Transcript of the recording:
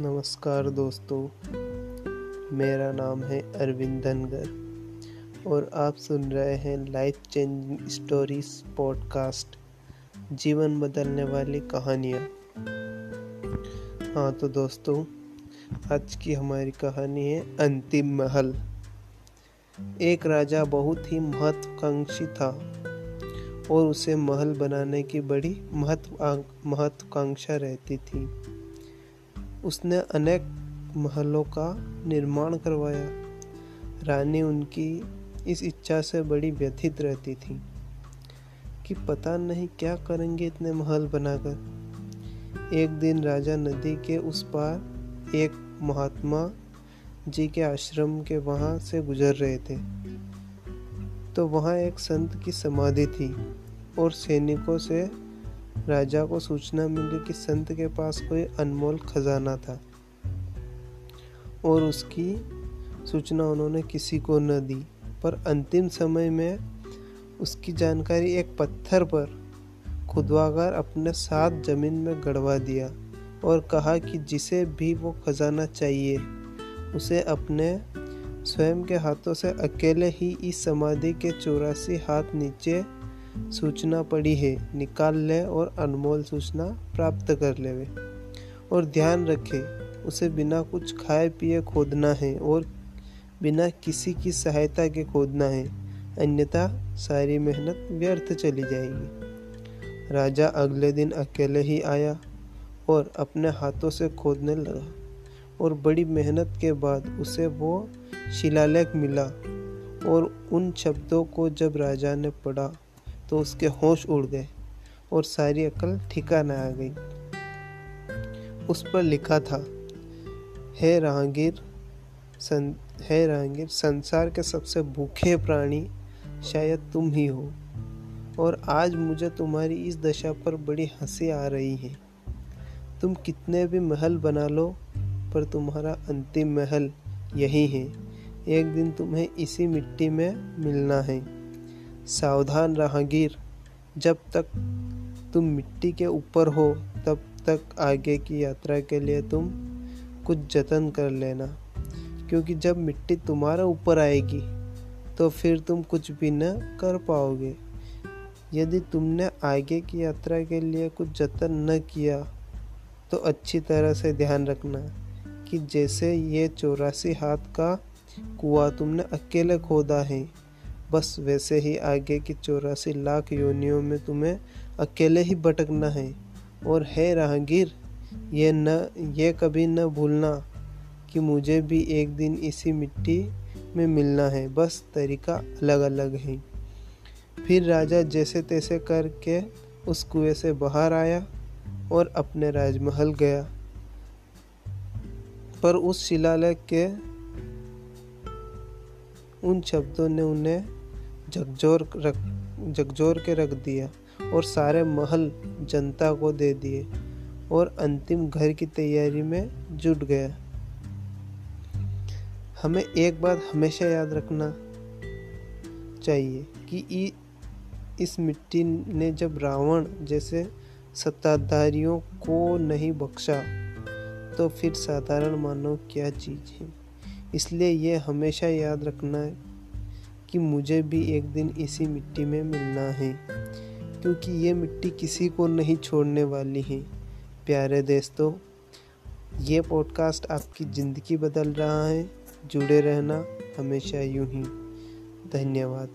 नमस्कार दोस्तों, मेरा नाम है अरविंद धनगर और आप सुन रहे हैं लाइफ चेंजिंग स्टोरीज पॉडकास्ट जीवन बदलने वाली कहानियाँ। हाँ तो दोस्तों, आज की हमारी कहानी है अंतिम महल। एक राजा बहुत ही महत्वाकांक्षी था और उसे महल बनाने की बड़ी महत्व महत्वाकांक्षा रहती थी। उसने अनेक महलों का निर्माण करवाया। रानी उनकी इस इच्छा से बड़ी व्यथित रहती थी कि पता नहीं क्या करेंगे इतने महल बनाकर। एक दिन राजा नदी के उस पार एक महात्मा जी के आश्रम के वहाँ से गुजर रहे थे। तो वहाँ एक संत की समाधि थी और सैनिकों से राजा को सूचना मिली कि संत के पास कोई अनमोल खजाना था और उसकी सूचना उन्होंने किसी को न दी। पर अंतिम समय में उसकी जानकारी एक पत्थर पर खुदवाकर अपने साथ ज़मीन में गड़वा दिया और कहा कि जिसे भी वो खजाना चाहिए, उसे अपने स्वयं के हाथों से अकेले ही इस समाधि के चौरासी हाथ नीचे सूचना पड़ी है, निकाल ले और अनमोल सूचना प्राप्त कर ले और ध्यान रखे, उसे बिना कुछ खाए पिए खोदना है और बिना किसी की सहायता के खोदना है। अन्यथा सारी मेहनत व्यर्थ चली जाएगी। राजा अगले दिन अकेले ही आया और अपने हाथों से खोदने लगा और बड़ी मेहनत के बाद उसे वो शिलालेख मिला और उन शब्दों को जब राजा ने पढ़ा तो उसके होश उड़ गए और सारी अकल ठिकाना आ गई। उस पर लिखा था हे राहगीर सं, हे राहगीर संसार के सबसे भूखे प्राणी शायद तुम ही हो और आज मुझे तुम्हारी इस दशा पर बड़ी हँसी आ रही है। तुम कितने भी महल बना लो पर तुम्हारा अंतिम महल यही है। एक दिन तुम्हें इसी मिट्टी में मिलना है। सावधान राहगीर जब तक तुम मिट्टी के ऊपर हो, तब तक आगे की यात्रा के लिए तुम कुछ जतन कर लेना। क्योंकि जब मिट्टी तुम्हारा ऊपर आएगी तो फिर तुम कुछ भी न कर पाओगे। यदि तुमने आगे की यात्रा के लिए कुछ जतन न किया तो अच्छी तरह से ध्यान रखना कि जैसे ये चौरासी हाथ का कुआ तुमने अकेले खोदा है बस वैसे ही आगे की चौरासी लाख योनियों में तुम्हें अकेले ही भटकना है। और है राहगीर, ये न, ये कभी न भूलना कि मुझे भी एक दिन इसी मिट्टी में मिलना है। बस तरीका अलग अलग है। फिर राजा जैसे तैसे करके उस कुएँ से बाहर आया और अपने राजमहल गया। पर उस शिलालेख के उन शब्दों ने उन्हें झकझोर रख झकझोर के रख दिया और सारे महल जनता को दे दिए और अंतिम घर की तैयारी में जुट गया। हमें एक बात हमेशा याद रखना चाहिए कि इस मिट्टी ने जब रावण जैसे सत्ताधारियों को नहीं बख्शा तो फिर साधारण मानव क्या चीज़ है? इसलिए यह हमेशा याद रखना है कि मुझे भी एक दिन इसी मिट्टी में मिलना है, क्योंकि ये मिट्टी किसी को नहीं छोड़ने वाली है। प्यारे दोस्तों, ये पॉडकास्ट आपकी ज़िंदगी बदल रहा है। जुड़े रहना हमेशा यूँ ही। धन्यवाद।